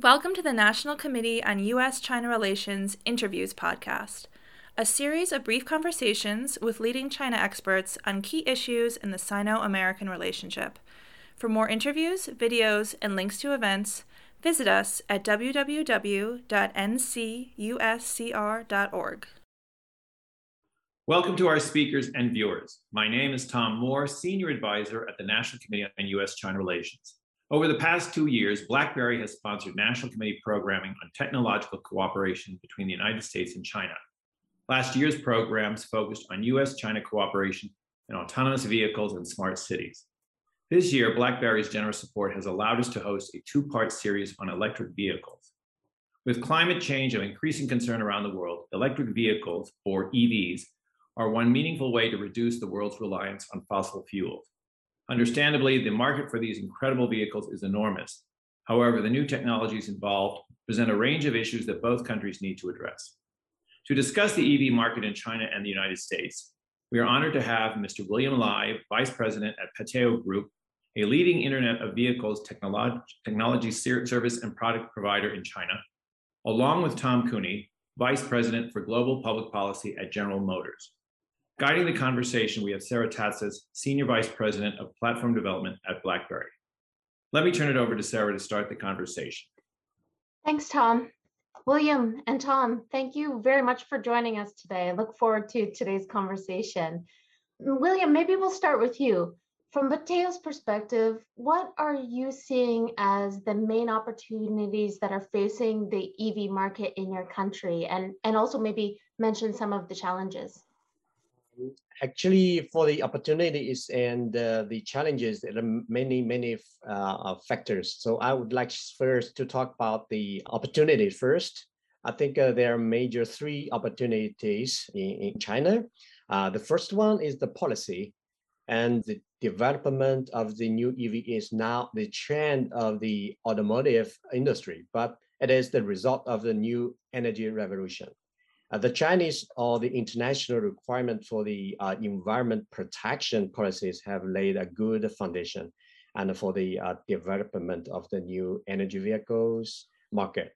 Welcome to the National Committee on U.S. China Relations Interviews podcast, a series of brief conversations with leading China experts on key issues in the Sino American relationship. For more interviews, videos, and links to events, visit us at www.ncuscr.org. Welcome to our speakers and viewers. My name is Tom Moore, Senior Advisor at the National Committee on U.S. China Relations. Over the past two years, BlackBerry has sponsored National Committee programming on technological cooperation between the United States and China. Last year's programs focused on US China cooperation in autonomous vehicles and smart cities. This year, BlackBerry's generous support has allowed us to host a two part series on electric vehicles. With climate change of increasing concern around the world, electric vehicles, or EVs, are one meaningful way to reduce the world's reliance on fossil fuels. Understandably, the market for these incredible vehicles is enormous. However, the new technologies involved present a range of issues that both countries need to address. To discuss the EV market in China and the United States, we are honored to have Mr. William Lai, Vice President at Pateo Group, a leading Internet of Vehicles technology, service and product provider in China, along with Tom Cooney, Vice President for Global Public Policy at General Motors. Guiding the conversation, we have Sarah Tatsis, Senior Vice President of Platform Development at BlackBerry. Let me turn it over to Sarah to start the conversation. Thanks, Tom. William and Tom, thank you very much for joining us today. I look forward to today's conversation. William, maybe we'll start with you. From Pateo's perspective, what are you seeing as the main opportunities that are facing the EV market in your country? And, and also maybe mention some of the challenges actually for the opportunities and uh, the challenges there are many many uh, factors. So i would like first to talk about the opportunities first. I think uh, there are major three opportunities in, in china. Uh, the first one is the policy and the development of the new ev is now the trend of the automotive industry but it is the result of the new energy revolution uh, the Chinese or the international requirement for the uh, environment protection policies have laid a good foundation and for the uh, development of the new energy vehicles market.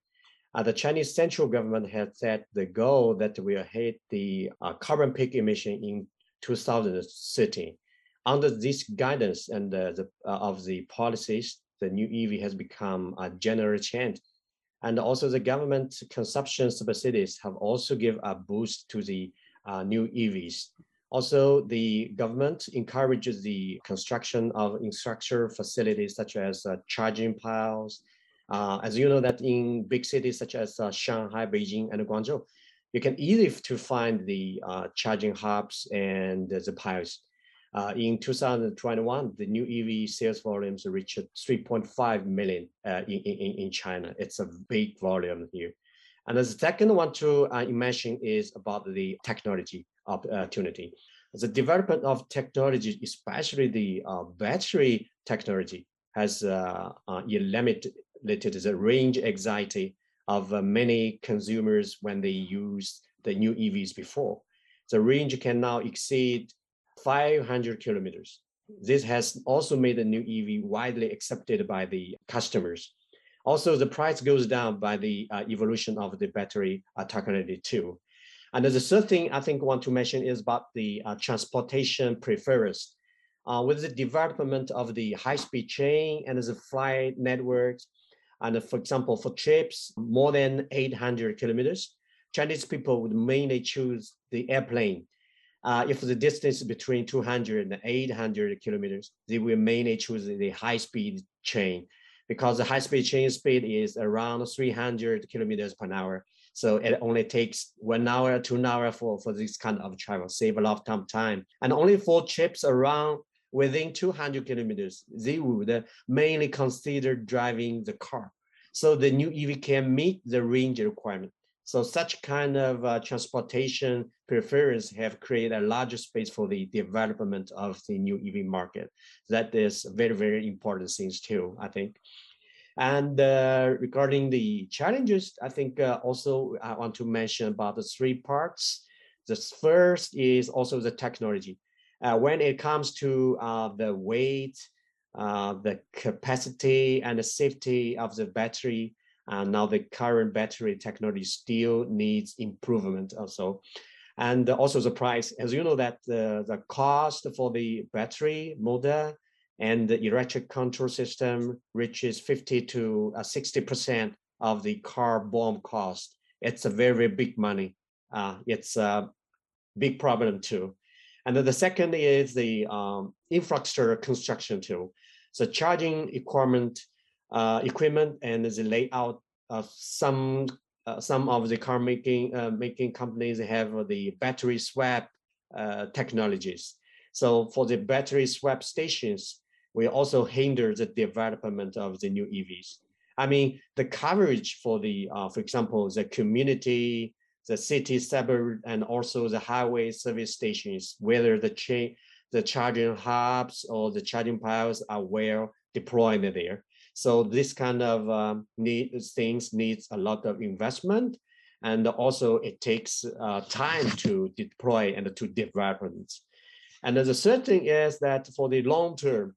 Uh, the Chinese central government has set the goal that we will hit the uh, carbon peak emission in 2030. Under this guidance and uh, the, of the policies, the new EV has become a general trend and also the government consumption subsidies have also give a boost to the uh, new EVs. Also, the government encourages the construction of infrastructure facilities such as uh, charging piles. Uh, as you know that in big cities such as uh, Shanghai, Beijing, and Guangzhou, you can easily to find the uh, charging hubs and the piles. Uh, in 2021, the new EV sales volumes reached 3.5 million uh, in, in, in China. It's a big volume here. And the second one to uh, mention is about the technology opportunity. The development of technology, especially the uh, battery technology, has uh, uh, eliminated the range anxiety of uh, many consumers when they use the new EVs before. The range can now exceed 500 kilometers. This has also made the new EV widely accepted by the customers. Also, the price goes down by the uh, evolution of the battery uh, technology too. And the third thing I think I want to mention is about the uh, transportation preference. Uh, with the development of the high-speed train and the flight networks, and for example, for trips more than 800 kilometers, Chinese people would mainly choose the airplane uh, if the distance between 200 and 800 kilometers, they will mainly choose the high-speed train because the high-speed train speed is around 300 kilometers per hour. So it only takes one hour, two hour for, for this kind of travel, save a lot of time. And only for trips around within 200 kilometers, they would mainly consider driving the car. So the new EV can meet the range requirement. So such kind of uh, transportation preference have created a larger space for the development of the new EV market. That is very, very important things too, I think. And uh, regarding the challenges, I think uh, also I want to mention about the three parts. The first is also the technology. Uh, when it comes to uh, the weight, uh, the capacity and the safety of the battery, And now the current battery technology still needs improvement also. And also the price, as you know that the, the cost for the battery model and the electric control system reaches 50 to 60% uh, of the car BOM cost. It's a very, very big money. Uh, it's a big problem too. And then the second is the um, infrastructure construction too. So charging equipment, uh, equipment and the layout of some uh, some of the car making uh, making companies have the battery swap uh, technologies. So for the battery swap stations, we also hinder the development of the new EVs. I mean, the coverage for the, uh, for example, the community, the city suburb, and also the highway service stations, whether the chain, the charging hubs or the charging piles are well deployed there. So this kind of um, need, things needs a lot of investment, and also it takes uh, time to deploy and to develop. And the third thing is that for the long term,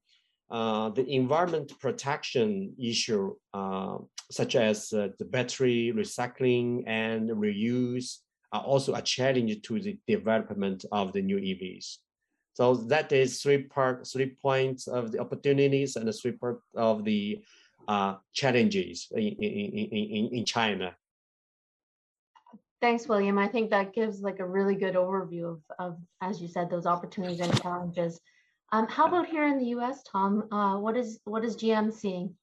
uh, the environment protection issue, uh, such as uh, the battery recycling and reuse, are also a challenge to the development of the new EVs. So that is three part, three points of the opportunities and the three part of the uh, challenges in, in, in, in China. Thanks, William. I think that gives like a really good overview of, of as you said, those opportunities and challenges. Um, how about here in the U.S., Tom? Uh, what is what is GM seeing?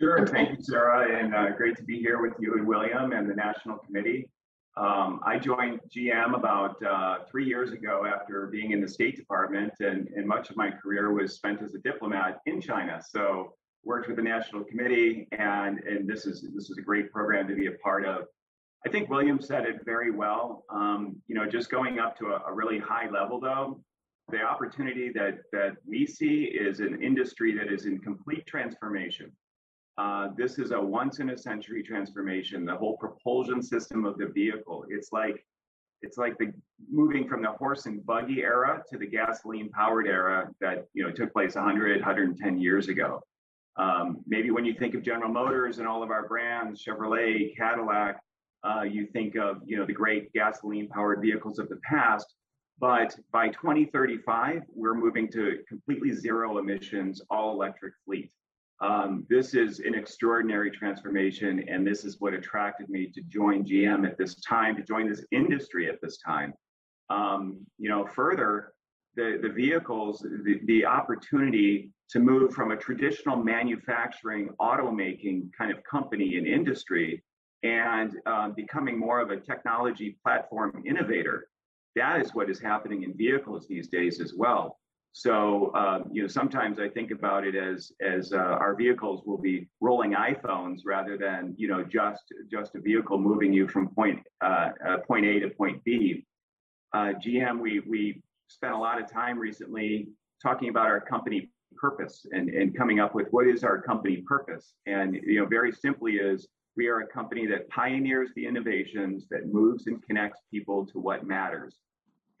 Sure. Thank you, Sarah, and uh, great to be here with you and William and the National Committee. Um, I joined GM about uh, three years ago after being in the State Department, and, and much of my career was spent as a diplomat in China. So worked with the National Committee, and and this is this is a great program to be a part of. I think William said it very well. Um, you know, just going up to a, a really high level, though, the opportunity that that we see is an industry that is in complete transformation. Uh, this is a once in a century transformation. The whole propulsion system of the vehicle. It's like it's like the moving from the horse and buggy era to the gasoline powered era that you know took place 100 110 years ago um, maybe when you think of general motors and all of our brands chevrolet cadillac uh, you think of you know the great gasoline powered vehicles of the past but by 2035, we're moving to completely zero emissions, all electric fleet. Um, this is an extraordinary transformation, and this is what attracted me to join GM at this time, to join this industry at this time. Um, you know, further, the, the vehicles, the, the opportunity to move from a traditional manufacturing, automaking kind of company and industry and um, becoming more of a technology platform innovator that is what is happening in vehicles these days as well. So um, you know, sometimes I think about it as as uh, our vehicles will be rolling iPhones rather than you know just just a vehicle moving you from point uh, uh, point A to point B. Uh, GM, we we spent a lot of time recently talking about our company purpose and and coming up with what is our company purpose. And you know, very simply is we are a company that pioneers the innovations that moves and connects people to what matters.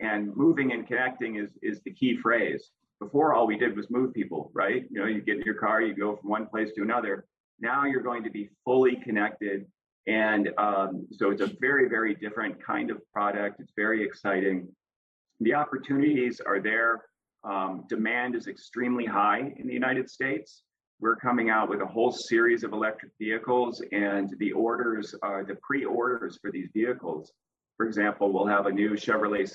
And moving and connecting is, is the key phrase. Before, all we did was move people, right? You know, you get in your car, you go from one place to another. Now you're going to be fully connected. And um, so it's a very, very different kind of product. It's very exciting. The opportunities are there. Um, demand is extremely high in the United States we're coming out with a whole series of electric vehicles and the orders are the pre-orders for these vehicles. For example, we'll have a new Chevrolet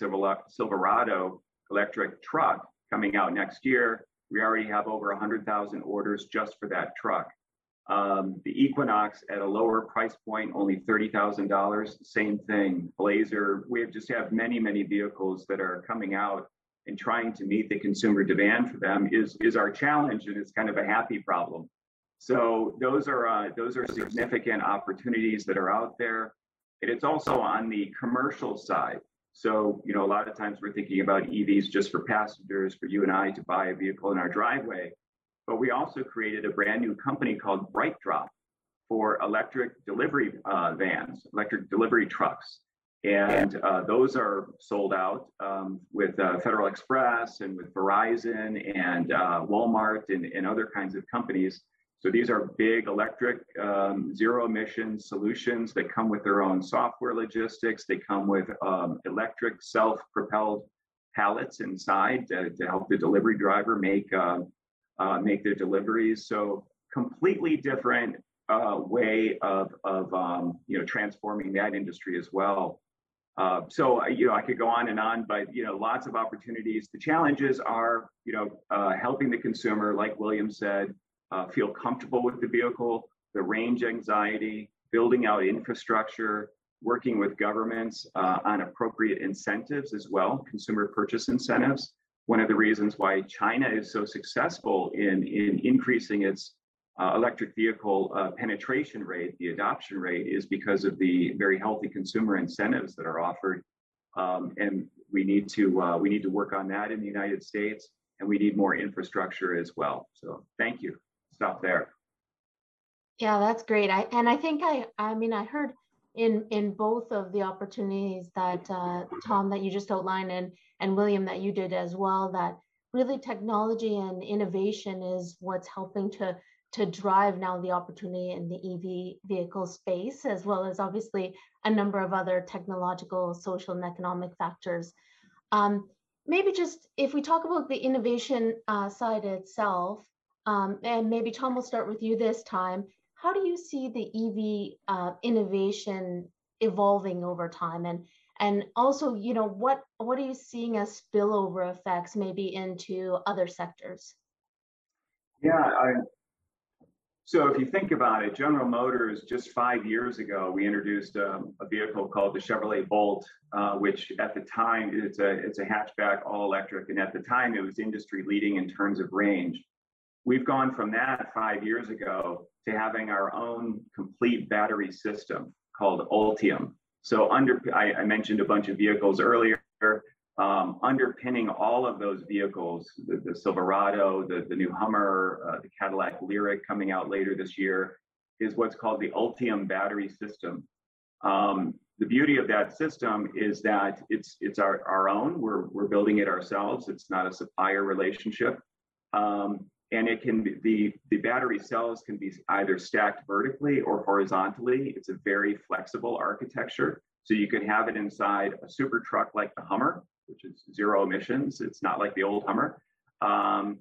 Silverado electric truck coming out next year. We already have over 100,000 orders just for that truck. Um, the Equinox at a lower price point, only $30,000, same thing. Blazer, we have just have many, many vehicles that are coming out and trying to meet the consumer demand for them is is our challenge, and it's kind of a happy problem. So those are uh, those are significant opportunities that are out there, and it's also on the commercial side. So you know, a lot of times we're thinking about EVs just for passengers, for you and I to buy a vehicle in our driveway, but we also created a brand new company called BrightDrop for electric delivery uh, vans, electric delivery trucks. And uh, those are sold out um, with uh, Federal Express and with Verizon and uh, Walmart and, and, other kinds of companies. So these are big electric um, zero emission solutions that come with their own software logistics. They come with um, electric self propelled pallets inside to, to, help the delivery driver make uh, uh, make their deliveries. So completely different uh, way of, of um, you know transforming that industry as well. Uh, so you know I could go on and on, but you know lots of opportunities. The challenges are you know uh, helping the consumer, like William said, uh, feel comfortable with the vehicle, the range anxiety, building out infrastructure, working with governments uh, on appropriate incentives as well, consumer purchase incentives. One of the reasons why China is so successful in, in increasing its uh, electric vehicle uh, penetration rate, the adoption rate, is because of the very healthy consumer incentives that are offered. Um, and we need to uh, we need to work on that in the United States, and we need more infrastructure as well. So thank you. Stop there. Yeah, that's great. I and I think I I mean I heard in in both of the opportunities that uh, Tom that you just outlined and and William that you did as well that really technology and innovation is what's helping to to drive now the opportunity in the EV vehicle space as well as obviously a number of other technological, social, and economic factors. Um, maybe just if we talk about the innovation uh, side itself, um, and maybe Tom will start with you this time how do you see the EV uh, innovation evolving over time? And and also, you know, what what are you seeing as spillover effects maybe into other sectors? Yeah, I, so if you think about it, General Motors just five years ago we introduced um, a vehicle called the Chevrolet Bolt, uh, which at the time it's a it's a hatchback all electric, and at the time it was industry leading in terms of range. We've gone from that five years ago to having our own complete battery system called Ultium. So under, I, I mentioned a bunch of vehicles earlier. Um, underpinning all of those vehicles, the, the Silverado, the, the new Hummer, uh, the Cadillac Lyriq coming out later this year, is what's called the Ultium battery system. Um, the beauty of that system is that it's it's our, our own. We're, we're building it ourselves. It's not a supplier relationship. Um, and it can be the, the battery cells can be either stacked vertically or horizontally. It's a very flexible architecture. So you can have it inside a super truck like the Hummer, which is zero emissions. It's not like the old Hummer. Um,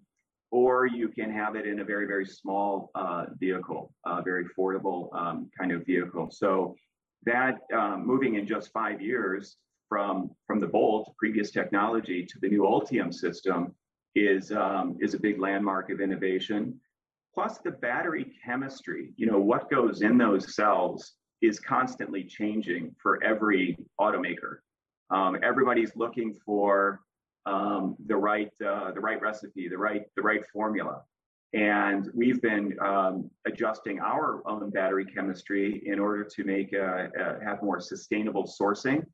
or you can have it in a very, very small uh, vehicle, very affordable um, kind of vehicle. So that um, moving in just five years from, from the Bolt, previous technology, to the new Ultium system is um, is a big landmark of innovation. Plus the battery chemistry, you know, what goes in those cells is constantly changing for every automaker. Um, everybody's looking for um, the right uh, the right recipe, the right the right formula, and we've been um, adjusting our own battery chemistry in order to make a, a, have more sustainable sourcing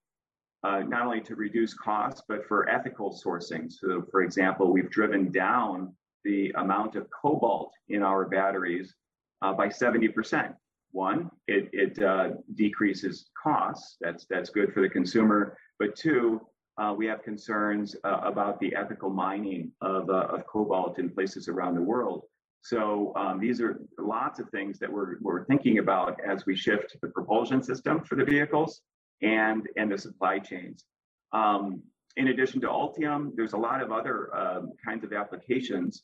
uh, not only to reduce costs, but for ethical sourcing. So, for example, we've driven down the amount of cobalt in our batteries uh, by 70%. One, it, it uh, decreases costs. That's that's good for the consumer. But two, uh, we have concerns uh, about the ethical mining of, uh, of cobalt in places around the world. So um, these are lots of things that we're, we're thinking about as we shift the propulsion system for the vehicles and, and the supply chains. Um, in addition to Ultium, there's a lot of other um, kinds of applications.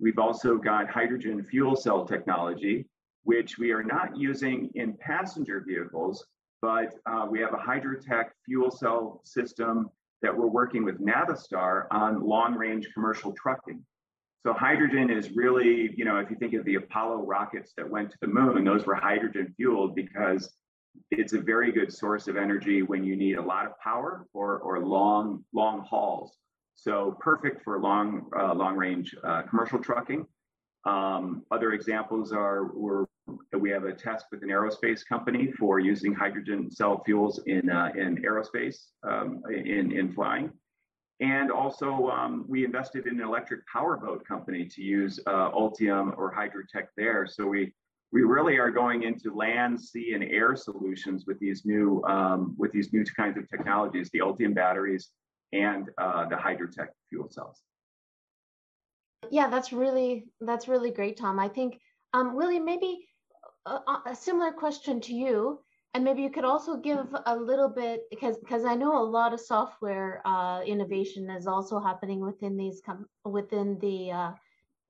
We've also got hydrogen fuel cell technology, which we are not using in passenger vehicles, but uh, we have a Hydrotec fuel cell system that we're working with Navistar on long range commercial trucking. So hydrogen is really, you know, if you think of the Apollo rockets that went to the moon, those were hydrogen fueled because it's a very good source of energy when you need a lot of power or, or long, long hauls. So perfect for long, uh, long range uh, commercial trucking. Um, other examples are we're, we have a test with an aerospace company for using hydrogen cell fuels in, uh, in aerospace, um, in, in flying. And also, um, we invested in an electric powerboat company to use uh, Ultium or Hydrotec there. So we we really are going into land, sea, and air solutions with these new um, with these new kinds of technologies, the Ultium batteries and uh, the Hydrotec fuel cells. Yeah, that's really that's really great, Tom. I think Um, William, maybe a, a, similar question to you, and maybe you could also give a little bit because because I know a lot of software uh, innovation is also happening within these com- within the uh,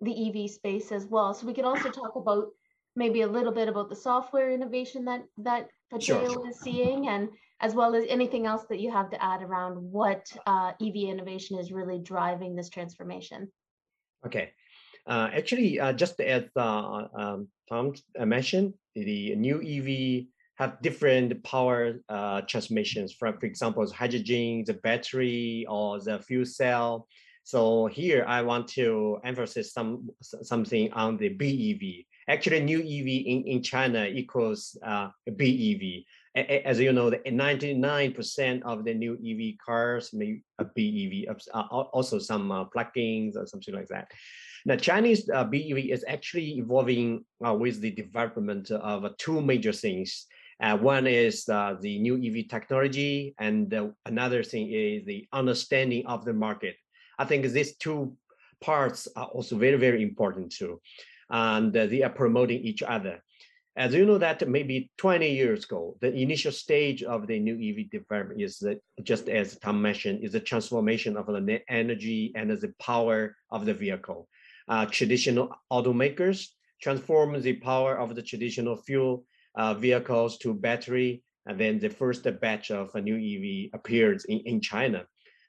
the EV space as well. So we could also talk about maybe a little bit about the software innovation that that Pateo sure. is seeing, and as well as anything else that you have to add around what uh, EV innovation is really driving this transformation. Okay. Uh, actually, uh, just as uh, um, Tom mentioned, the new EV have different power uh, transmissions. For, for example, hydrogen, the battery, or the fuel cell. So here I want to emphasize some something on the BEV. Actually, new EV in, in China equals uh, BEV. As you know, 99% of the new EV cars may be EV, uh, also some uh, plugins or something like that. Now, Chinese uh, BEV is actually evolving uh, with the development of uh, two major things. Uh, one is the new EV technology, and another thing is the understanding of the market. I think these two parts are also very, very important too. And they are promoting each other. As you know that maybe 20 years ago, the initial stage of the new EV development is that, just as Tom mentioned, is the transformation of the energy and the power of the vehicle uh, traditional automakers transform the power of the traditional fuel uh, vehicles to battery, and then the first batch of a new EV appears in, in China.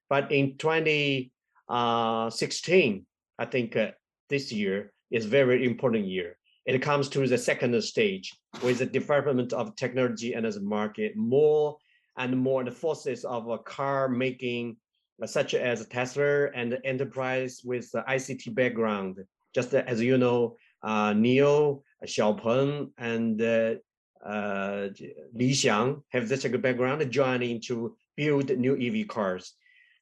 But in 2016, uh, I think uh, this year is very important year. It comes to the second stage with the development of technology and as a market, more and more the forces of a car making such as Tesla and enterprise with the ICT background. Just as you know, uh, NIO, Xiaopeng, and uh, uh, Li Xiang have a background joining to build new EV cars.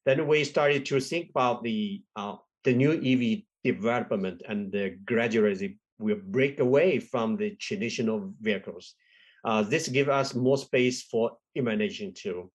Then we started to think about the uh, the new EV development and gradually will break away from the traditional vehicles. Uh, this gives us more space for imagination too.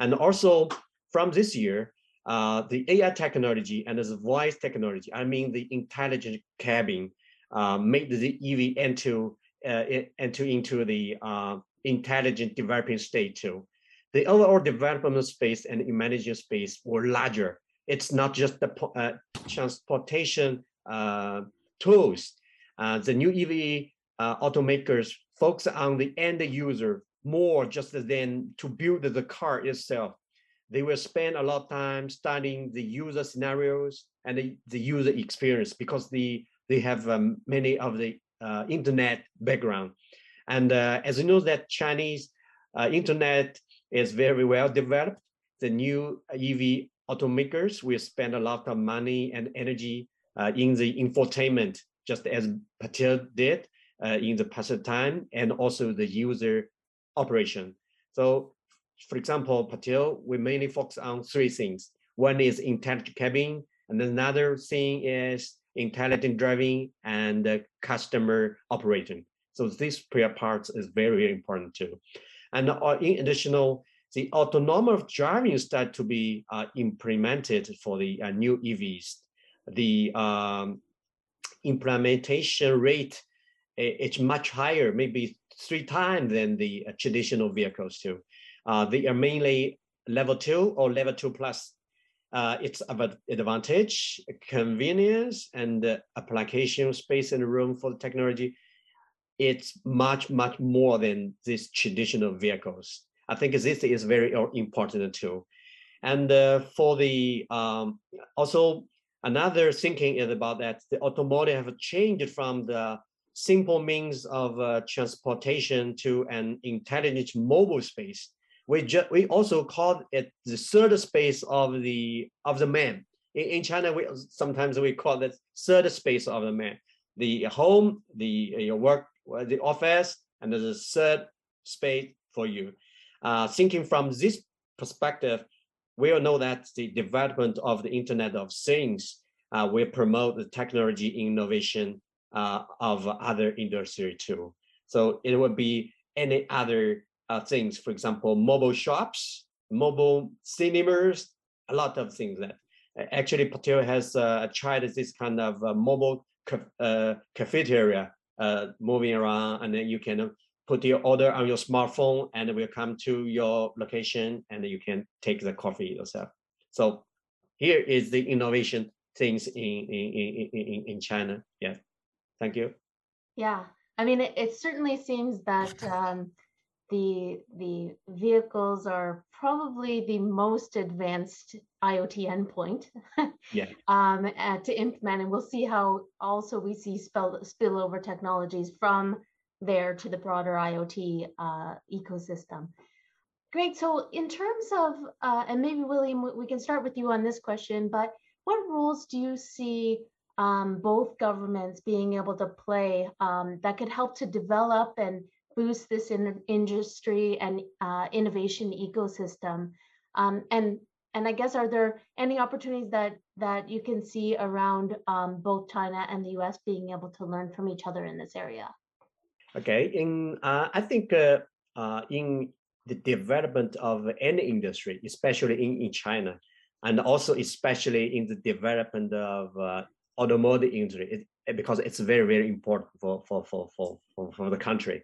And also from this year, uh, the AI technology and the voice technology, I mean the intelligent cabin, uh, made the EV into uh, into into the uh, intelligent developing state too. The overall development space and managing space were larger. It's not just the uh, transportation uh, tools. the new EV automakers focus on the end user more just than to build the car itself they will spend a lot of time studying the user scenarios and the, the user experience because the, they have um, many of the uh, internet background. And uh, as you know that Chinese uh, internet is very well developed, the new EV automakers will spend a lot of money and energy uh, in the infotainment, just as Pateo did uh, in the past time, and also the user operation. So for example, Pateo, we mainly focus on three things. One is intelligent cabin, and another thing is intelligent driving and uh, customer operation. So this parts is very, very important too. And uh, in additional, the autonomous driving start to be uh, implemented for the uh, new EVs. The um, implementation rate is much higher, maybe three times than the uh, traditional vehicles too. Uh, they are mainly level two or level two plus. Uh, it's about advantage, convenience, and application space and room for the technology. It's much, much more than these traditional vehicles. I think this is very important too. And uh, for the um, also another thinking is about that the automotive have changed from the simple means of uh, transportation to an intelligent mobile space we just we also call it the third space of the of the man. In, in China, we sometimes we call it third space of the man. The home, the your work, the office, and the third space for you. Uh, thinking from this perspective, we all know that the development of the Internet of Things uh, will promote the technology innovation uh, of other industry too. So it would be any other uh, things, for example, mobile shops, mobile cinemas, a lot of things that actually Pateo has uh, tried this kind of uh, mobile ca uh, cafeteria uh, moving around, and then you can put your order on your smartphone, and it will come to your location, and you can take the coffee yourself. So here is the innovation things in in in, in China. Yeah, thank you. Yeah, I mean, it, it certainly seems that um, the the vehicles are probably the most advanced IoT endpoint yeah. um, uh, to implement, and we'll see how also we see spill spillover technologies from there to the broader IoT uh, ecosystem. Great. So, in terms of, uh, and maybe William, we can start with you on this question, but what roles do you see um, both governments being able to play um, that could help to develop and boost this in industry and uh, innovation ecosystem? Um, and and I guess are there any opportunities that that you can see around um, both China and the U.S. being able to learn from each other in this area? Okay, in uh, I think uh, uh, in the development of any industry, especially in, in China, and also especially in the development of uh, automotive industry, it, because it's very very important for for for for for, for the country.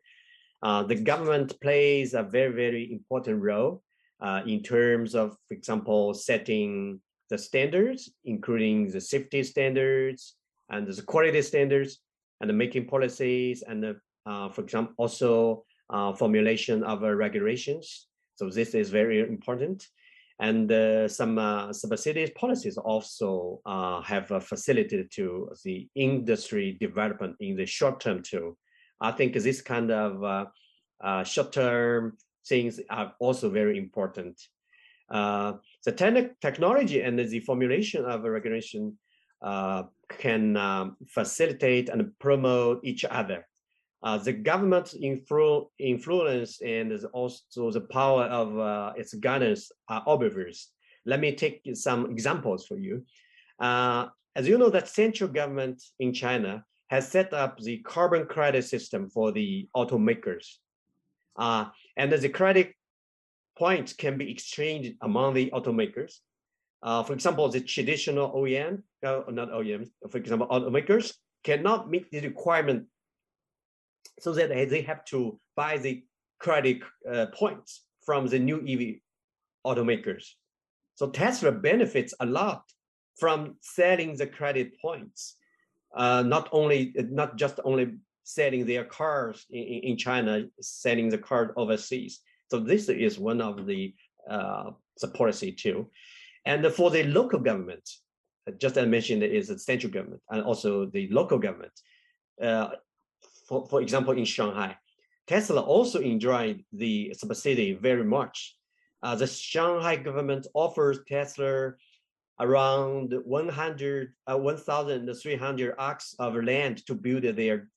Uh, the government plays a very, very important role uh, in terms of, for example, setting the standards, including the safety standards and the quality standards, and the making policies, and uh, for example, also uh, formulation of uh, regulations. So this is very important. And uh, some subsidies policies also have facilitated to the industry development in the short term too. I think this kind of uh, uh, short-term things are also very important. Uh, the te technology and the formulation of a regulation uh, can um, facilitate and promote each other. Uh, the government influ influence and also the power of uh, its guidance are obvious. Let me take some examples for you. as you know, that central government in China has set up the carbon credit system for the automakers. Uh, and the credit points can be exchanged among the automakers. Uh, for example, the traditional OEM, uh, not OEMs, for example, automakers cannot meet the requirement so that they have to buy the credit uh, points from the new EV automakers. So Tesla benefits a lot from selling the credit points uh, not only not just only selling their cars in, in China, selling the cars overseas. So this is one of the uh, the policy too. And for the local government, just as I mentioned, is the central government and also the local government. Uh, for, for example, in Shanghai, Tesla also enjoyed the subsidy very much. Uh, the Shanghai government offers Tesla around 100, uh, 1,300 acres of land to build their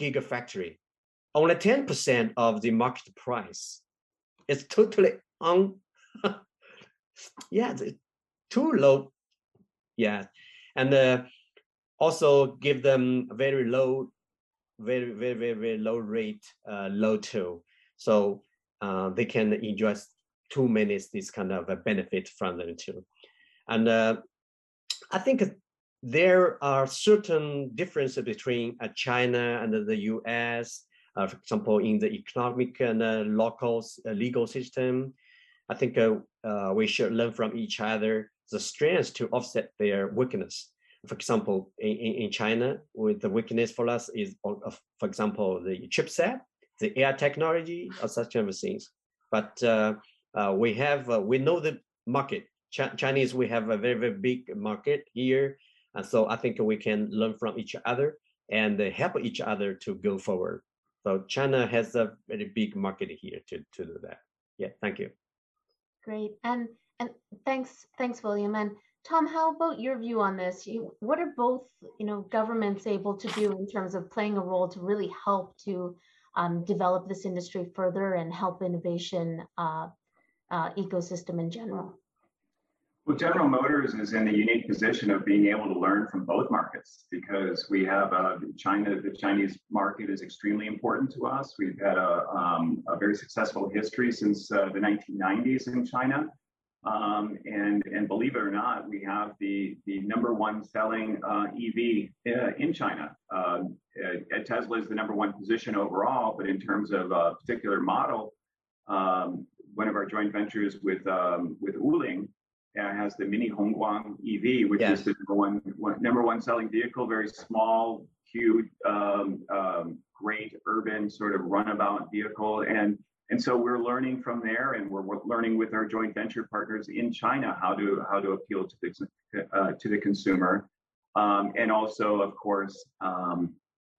gigafactory. Only 10% of the market price. It's totally on, yeah, too low. Yeah, and uh, also give them very low, very, very, very, very low rate, uh, low too. So uh, they can enjoy too many this kind of a benefit from them too. And uh, I think there are certain differences between uh, China and the US, uh, for example, in the economic and uh, local uh, legal system. I think uh, we should learn from each other the strengths to offset their weakness. For example, in, in China, with the weakness for us is, for example, the chipset, the AI technology, or such kind of things. But uh, uh, we have, uh, we know the market Ch- Chinese, we have a very, very big market here. And so I think we can learn from each other and help each other to go forward. So China has a very big market here to, to do that. Yeah, thank you. Great. And and thanks, thanks, William. And Tom, how about your view on this? What are both, you know, governments able to do in terms of playing a role to really help to um, develop this industry further and help innovation uh, uh, ecosystem in general? Well, General Motors is in the unique position of being able to learn from both markets because we have uh, China, the Chinese market is extremely important to us. We've had a, um, a very successful history since uh, the 1990s in China. Um, and, and believe it or not, we have the, the number one selling uh, EV uh, in China. Um, uh, Tesla is the number one position overall, but in terms of a particular model, um, one of our joint ventures with um, with Wuling uh, has the Mini Hongguang EV, which yes. is the number one, one, number one selling vehicle, very small, cute, um, um, great urban sort of runabout vehicle. And and so we're learning from there, and we're, learning with our joint venture partners in China how to how to appeal to the uh, to the consumer, um, and also, of course, um,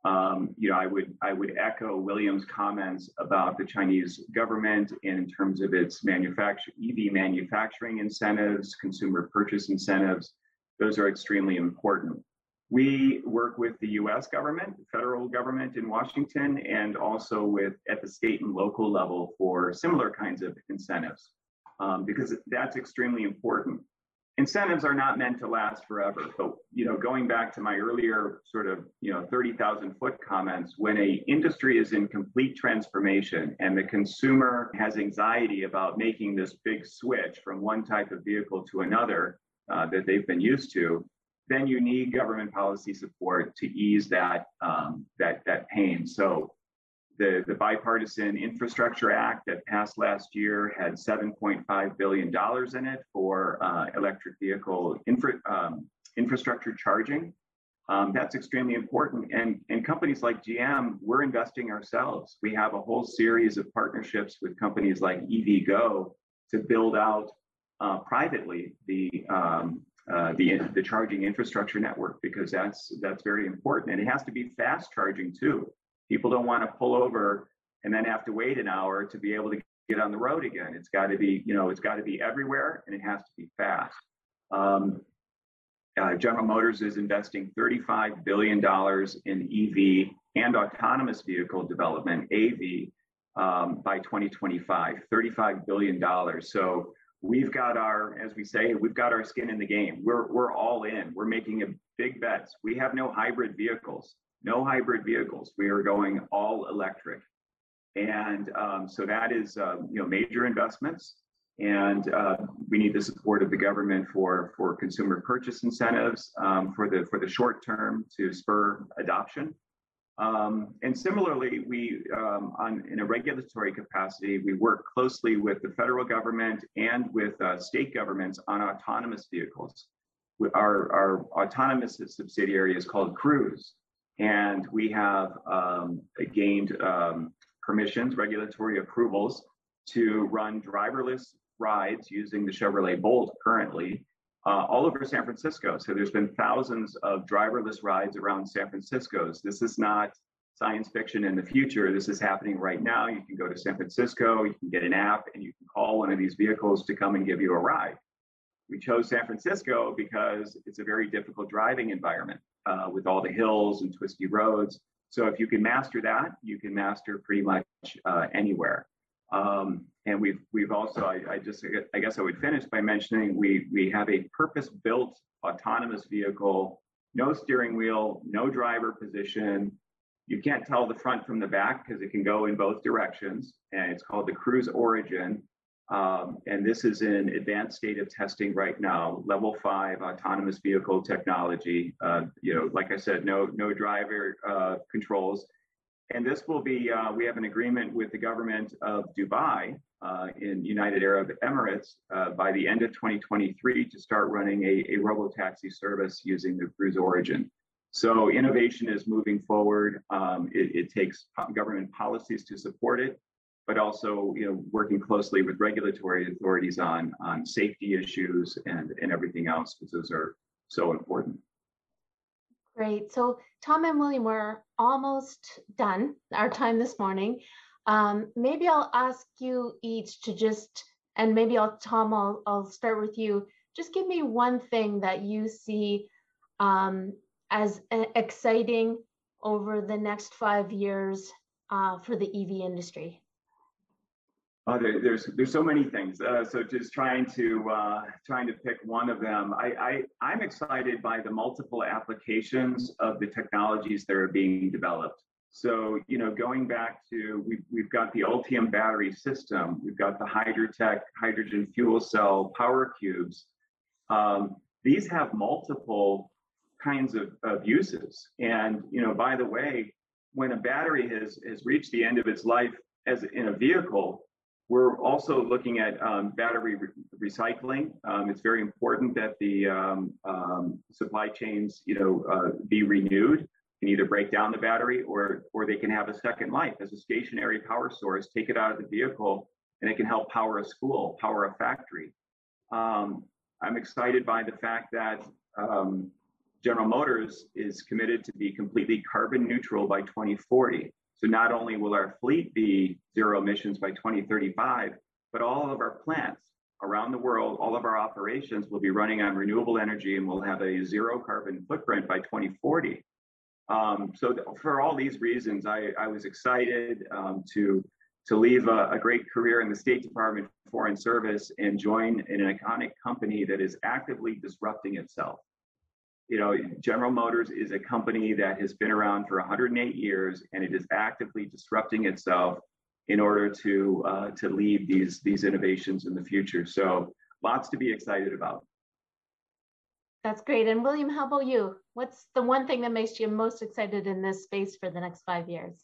um, you know, I would I would echo William's comments about the Chinese government in terms of its manufacture EV manufacturing incentives, consumer purchase incentives. Those are extremely important. We work with the US government, federal government in Washington, and also with at the state and local level for similar kinds of incentives, um, because that's extremely important. Incentives are not meant to last forever, but you know, going back to my earlier sort of you know 30,000 foot comments, when a industry is in complete transformation and the consumer has anxiety about making this big switch from one type of vehicle to another uh, that they've been used to, then you need government policy support to ease that um, that that pain. So the, the bipartisan infrastructure act that passed last year had 7.5 billion dollars in it for uh, electric vehicle infra, um, infrastructure charging. Um, that's extremely important. And, and companies like GM, we're investing ourselves. We have a whole series of partnerships with companies like EVgo to build out uh, privately the um, uh, the the charging infrastructure network because that's that's very important and it has to be fast charging too. People don't want to pull over and then have to wait an hour to be able to get on the road again. It's got to be you know it's got to be everywhere and it has to be fast. Um, uh, General Motors is investing $35 billion in EV and autonomous vehicle development, AV, um, by 2025, $35 billion. So we've got our, as we say, we've got our skin in the game. We're, we're all in. We're making big bets. We have no hybrid vehicles, no hybrid vehicles. We are going all electric. And um, so that is, um, you know, major investments. And uh, we need the support of the government for, for consumer purchase incentives um, for, the, for the short term to spur adoption. Um, and similarly, we, um, on, in a regulatory capacity, we work closely with the federal government and with uh, state governments on autonomous vehicles. Our, our autonomous subsidiary is called Cruise, and we have um, gained um, permissions, regulatory approvals to run driverless rides using the Chevrolet Bolt currently uh, all over San Francisco. So there's been thousands of driverless rides around San Francisco. This is not science fiction in the future. This is happening right now. You can go to San Francisco, you can get an app, and you can call one of these vehicles to come and give you a ride. We chose San Francisco because it's a very difficult driving environment uh, with all the hills and twisty roads. So if you can master that, you can master pretty much uh, anywhere. Um, and we've we've also I, I, just I guess I would finish by mentioning we we have a purpose-built autonomous vehicle, no steering wheel, no driver position. You can't tell the front from the back because it can go in both directions, and it's called the Cruise Origin. Um, and this is in advanced state of testing right now, level five autonomous vehicle technology. Uh, you know, like I said, no no driver uh, controls and this will be, uh, we have an agreement with the government of Dubai uh, in United Arab Emirates uh, by the end of 2023 to start running a, a robo-taxi service using the Cruise Origin. So innovation is moving forward. Um, it, it, takes government policies to support it, but also you know, working closely with regulatory authorities on, on safety issues and, and everything else, because those are so important. Great. So Tom and William, we're almost done our time this morning. Um, maybe I'll ask you each to just, and maybe I'll, Tom, I'll, I'll start with you. Just give me one thing that you see um, as exciting over the next five years uh, for the EV industry. Oh, there, there's there's so many things. Uh, so just trying to uh, trying to pick one of them. I, I am excited by the multiple applications of the technologies that are being developed. So, you know, going back to, we've, we've got the Ultium battery system, we've got the Hydrotec hydrogen fuel cell power cubes. Um, these have multiple kinds of, of uses. And, you know, by the way, when a battery has, has reached the end of its life as in a vehicle, we're also looking at um, battery re recycling. Um, it's very important that the um, um supply chains, you know, uh, be renewed can either break down the battery or, or they can have a second life as a stationary power source, take it out of the vehicle, and it can help power a school, power a factory. Um, I'm excited by the fact that um, General Motors is committed to be completely carbon neutral by 2040. So not only will our fleet be zero emissions by 2035, but all of our plants around the world, all of our operations will be running on renewable energy and will have a zero carbon footprint by 2040. Um, so for all these reasons, I, I was excited um, to to leave a, a, great career in the State Department Foreign Service and join an iconic company that is actively disrupting itself. You know, General Motors is a company that has been around for 108 years, and it is actively disrupting itself in order to uh, to lead these these innovations in the future. So lots to be excited about. That's great. And William, how about you? What's the one thing that makes you most excited in this space for the next five years?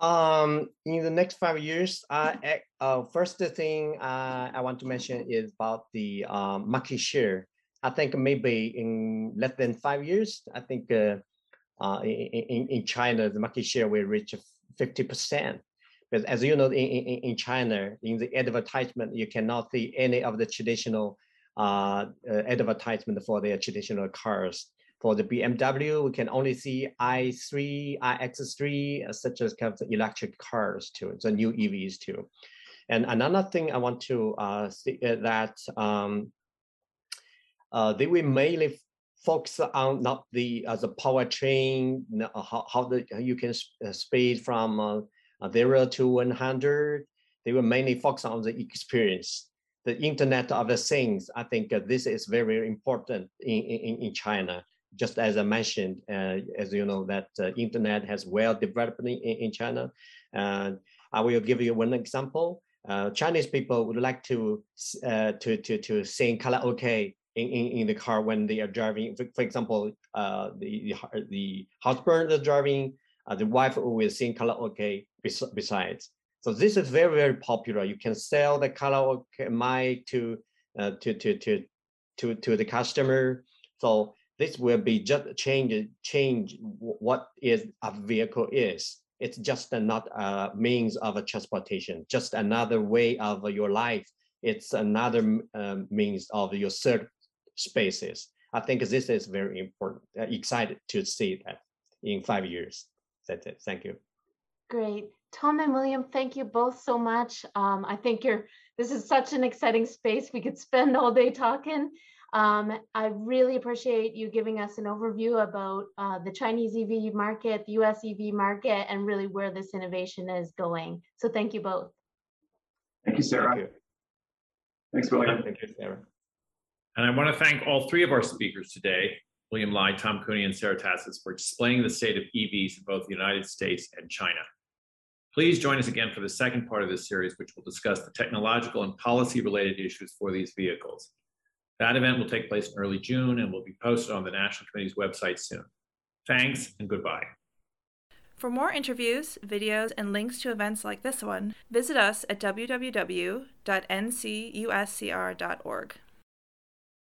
Um, in the next five years, uh, uh, first thing uh, I want to mention is about the um, market share. I think maybe in less than five years, I think uh, uh, in, in China, the market share will reach 50%. But as you know, in, in, in China, in the advertisement, you cannot see any of the traditional uh, uh, advertisement for their traditional cars. For the BMW, we can only see i3, iX3, uh, such as kind of electric cars too, the new EVs too. And another thing I want to uh, see uh, that um, uh, they will mainly focus on not the uh, the powertrain, how, how the you can speed from zero to 100. They will mainly focus on the experience the Internet of the Things, I think uh, this is very, important in, in, in China. Just as I mentioned, uh, as you know, that uh, Internet has well developed in, in China. And I will give you one example. Uh, Chinese people would like to uh, to to to sing karaoke in, in, in the car when they are driving. For, for example, uh, the the husband is driving, the wife will sing karaoke besides. So this is very, very popular. You can sell the karaoke mic to, uh, to, to, to, to, to the customer. So this will be just change, change what is a vehicle is. It's just not a means of a transportation, just another way of your life. It's another um, means of your third spaces. I think this is very important. Uh, excited to see that in five years. That's it. Thank you. Great. Tom and William, thank you both so much. Um, I think you're, this is such an exciting space. We could spend all day talking. Um, I really appreciate you giving us an overview about uh, the Chinese EV market, the US EV market, and really where this innovation is going. So thank you both. Thank you, Sarah. Thank you. Thanks, William. Thank you, Sarah. And I want to thank all three of our speakers today, William Lai, Tom Cooney, and Sarah Tatsis, for displaying the state of EVs in both the United States and China. Please join us again for the second part of this series, which will discuss the technological and policy related issues for these vehicles. That event will take place in early June and will be posted on the National Committee's website soon. Thanks and goodbye. For more interviews, videos, and links to events like this one, visit us at www.ncuscr.org.